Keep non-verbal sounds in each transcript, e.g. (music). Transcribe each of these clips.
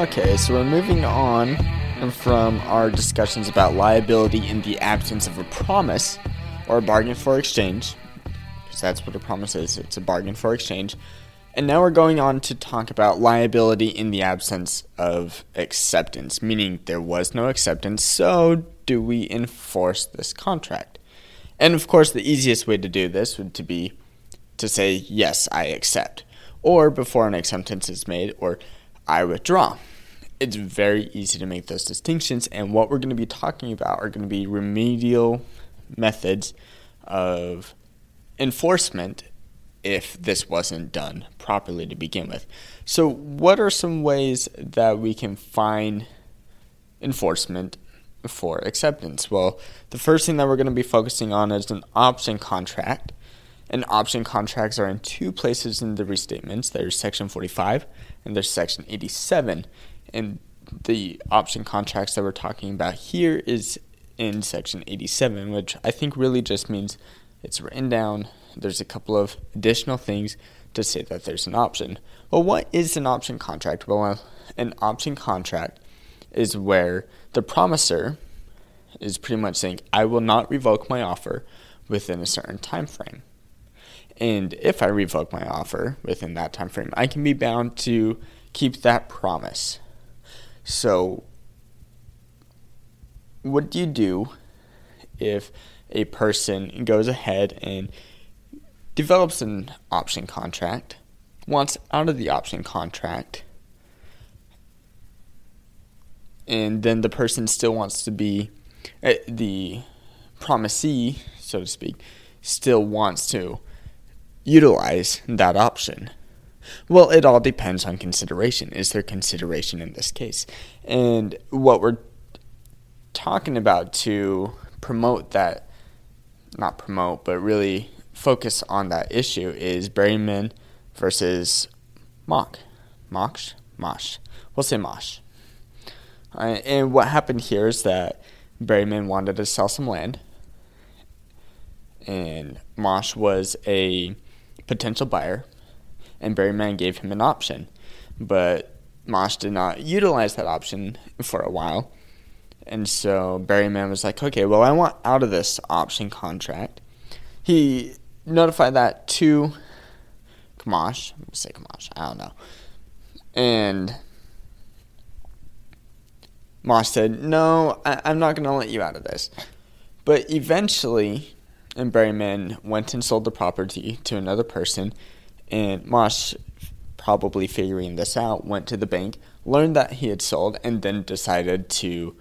Okay, so we're moving on from our discussions about liability in the absence of a promise or a bargain for exchange, because that's what a promise is it's a bargain for exchange. And now we're going on to talk about liability in the absence of acceptance, meaning there was no acceptance, so do we enforce this contract? And of course, the easiest way to do this would to be to say, yes, I accept, or before an acceptance is made, or I withdraw. It's very easy to make those distinctions, and what we're going to be talking about are going to be remedial methods of enforcement if this wasn't done properly to begin with. So, what are some ways that we can find enforcement for acceptance? Well, the first thing that we're going to be focusing on is an option contract. And option contracts are in two places in the restatements. There's section 45 and there's section 87. And the option contracts that we're talking about here is in section 87, which I think really just means it's written down. There's a couple of additional things to say that there's an option. Well, what is an option contract? Well, an option contract is where the promisor is pretty much saying, I will not revoke my offer within a certain time frame. And if I revoke my offer within that time frame, I can be bound to keep that promise. So, what do you do if a person goes ahead and develops an option contract, wants out of the option contract, and then the person still wants to be uh, the promisee, so to speak, still wants to utilize that option? Well, it all depends on consideration. Is there consideration in this case? And what we're talking about to promote that, not promote, but really focus on that issue is Berryman versus Mock. Mosh? Mosh. We'll say Mosh. And what happened here is that Berryman wanted to sell some land, and Mosh was a potential buyer, and Berryman gave him an option. But Mosh did not utilize that option for a while. And so Berryman was like, okay, well, I want out of this option contract. He notified that to Kamash. I'm say Kamash. I don't know. And Mosh said, no, I- am not going to let you out of this. But eventually, and Berryman went and sold the property to another person. And Mosh, probably figuring this out, went to the bank, learned that he had sold, and then decided to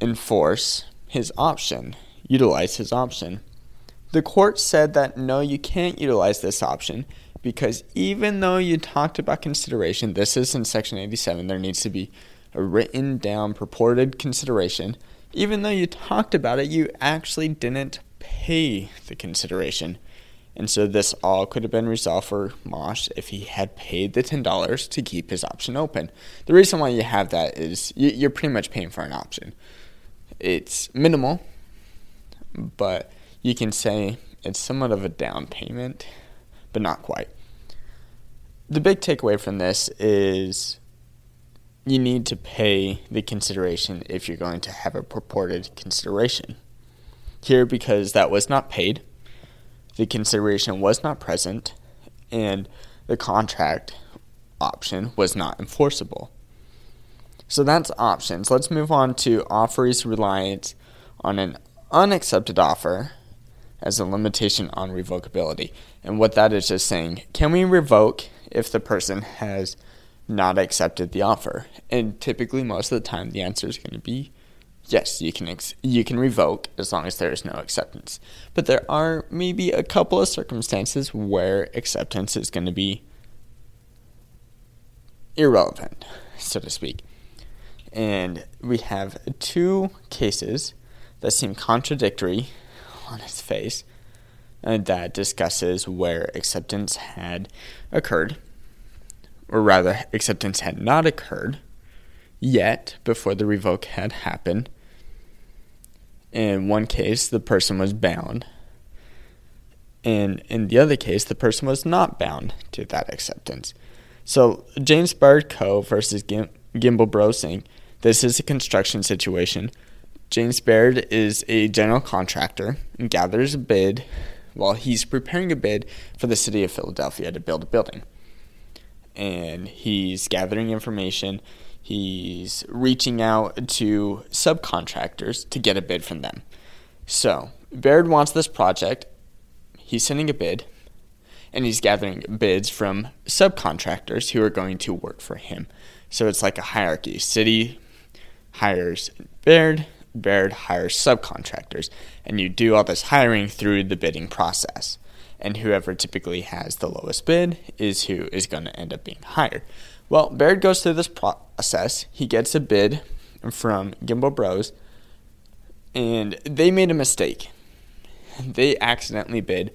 enforce his option, utilize his option. The court said that no, you can't utilize this option because even though you talked about consideration, this is in Section 87, there needs to be a written down purported consideration even though you talked about it, you actually didn't pay the consideration. And so this all could have been resolved for Mosh if he had paid the $10 to keep his option open. The reason why you have that is you're pretty much paying for an option. It's minimal, but you can say it's somewhat of a down payment, but not quite. The big takeaway from this is you need to pay the consideration if you're going to have a purported consideration. Here, because that was not paid, the consideration was not present, and the contract option was not enforceable. So that's options. Let's move on to offeree's reliance on an unaccepted offer as a limitation on revocability. And what that is just saying, can we revoke if the person has not accepted the offer. And typically, most of the time, the answer is going to be yes, you can ex- you can revoke as long as there is no acceptance. But there are maybe a couple of circumstances where acceptance is going to be irrelevant, so to speak. And we have two cases that seem contradictory on its face and that discusses where acceptance had occurred or rather, acceptance had not occurred yet before the revoke had happened. In one case, the person was bound, and in the other case, the person was not bound to that acceptance. So James Baird Co. versus Gim- Gimbel Bros Inc. This is a construction situation. James Baird is a general contractor and gathers a bid while he's preparing a bid for the city of Philadelphia to build a building. And he's gathering information. He's reaching out to subcontractors to get a bid from them. So, Baird wants this project. He's sending a bid and he's gathering bids from subcontractors who are going to work for him. So it's like a hierarchy. City hires Baird, Baird hires subcontractors, and you do all this hiring through the bidding process. And whoever typically has the lowest bid is who is going to end up being hired. Well, Baird goes through this process. He gets a bid from Gimbel Bros, and they made a mistake. They accidentally bid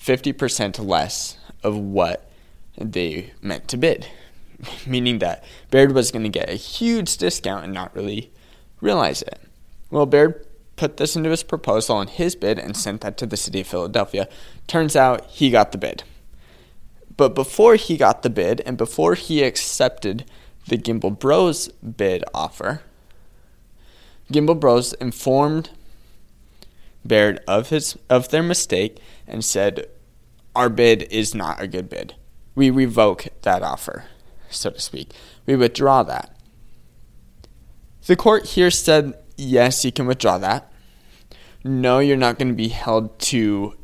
50% less of what they meant to bid, (laughs) meaning that Baird was going to get a huge discount and not really realize it. Well, Baird put this into his proposal and his bid and sent that to the city of Philadelphia. Turns out he got the bid. But before he got the bid and before he accepted the Gimbel Bros bid offer, Gimbel Bros informed Baird of his of their mistake and said, "Our bid is not a good bid. We revoke that offer, so to speak. We withdraw that." The court here said, "Yes, you can withdraw that. No, you're not going to be held to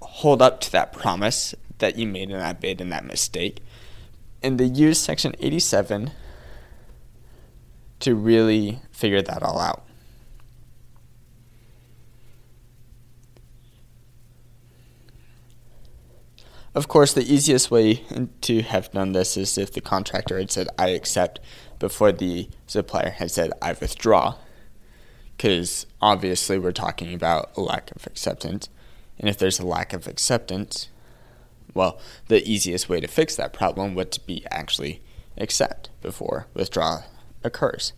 hold up to that promise that you made in that bid and that mistake." And they used Section 87 to really figure that all out. Of course, the easiest way to have done this is if the contractor had said, I accept, before the supplier had said, I withdraw. Because obviously, we're talking about a lack of acceptance. And if there's a lack of acceptance, well, the easiest way to fix that problem would be actually accept before withdraw occurs.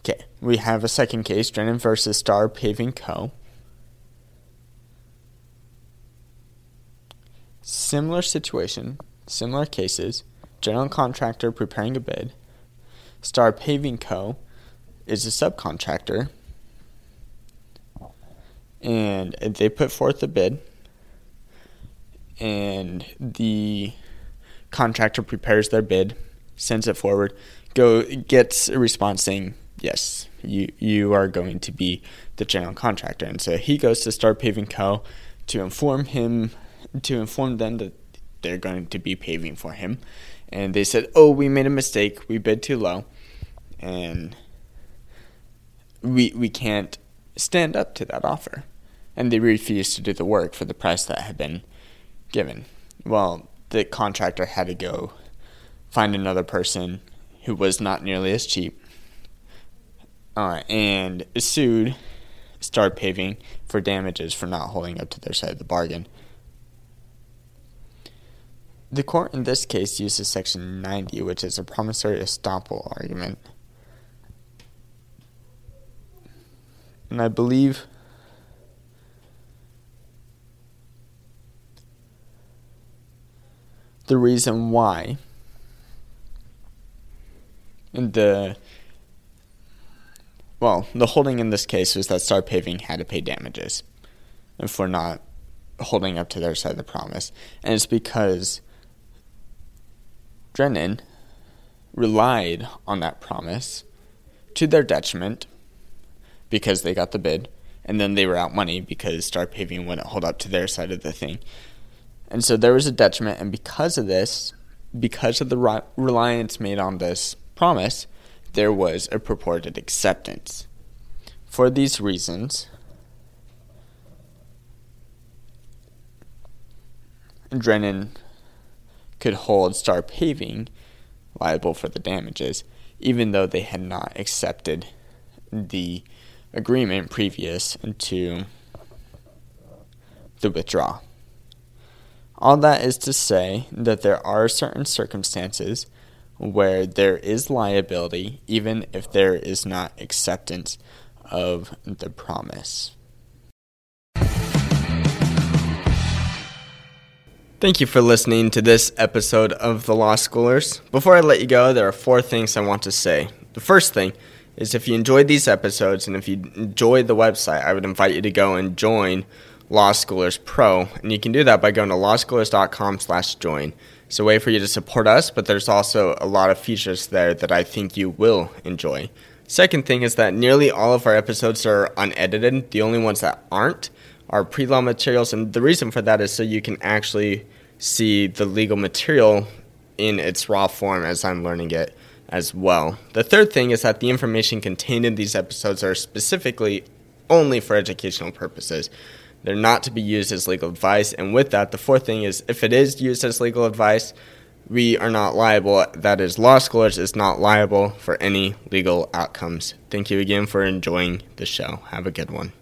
Okay, we have a second case, Drennan versus Star Paving Co. Similar situation, similar cases, general contractor preparing a bid. Star Paving Co. is a subcontractor, and they put forth a bid, and the contractor prepares their bid, sends it forward, go gets a response saying yes, you you are going to be the general contractor, and so he goes to Star Paving Co. to inform him to inform them that they're going to be paving for him. And they said, "Oh, we made a mistake. We bid too low, and we we can't stand up to that offer." And they refused to do the work for the price that had been given. Well, the contractor had to go find another person who was not nearly as cheap, uh, and sued Star Paving for damages for not holding up to their side of the bargain. The court in this case uses Section 90, which is a promissory estoppel argument. And I believe the reason why and the well, the holding in this case was that Star Paving had to pay damages for not holding up to their side of the promise. And it's because Drennan relied on that promise to their detriment because they got the bid, and then they were out money because Star Paving wouldn't hold up to their side of the thing. And so there was a detriment, and because of this, because of the re- reliance made on this promise, there was a purported acceptance. For these reasons, Drennan could hold Star Paving liable for the damages, even though they had not accepted the agreement previous to the withdrawal. All that is to say that there are certain circumstances where there is liability, even if there is not acceptance of the promise. Thank you for listening to this episode of The Law Schoolers. Before I let you go, there are four things I want to say. The first thing is if you enjoyed these episodes and if you enjoyed the website, I would invite you to go and join Law Schoolers Pro, and you can do that by going to lawschoolers.com slash join. It's a way for you to support us, but there's also a lot of features there that I think you will enjoy. Second thing is that nearly all of our episodes are unedited. The only ones that aren't are pre-law materials, and the reason for that is so you can actually see the legal material in its raw form as I'm learning it as well. The third thing is that the information contained in these episodes are specifically only for educational purposes. They're not to be used as legal advice, and with that, the fourth thing is if it is used as legal advice, we are not liable. That is, law schoolers is not liable for any legal outcomes. Thank you again for enjoying the show. Have a good one.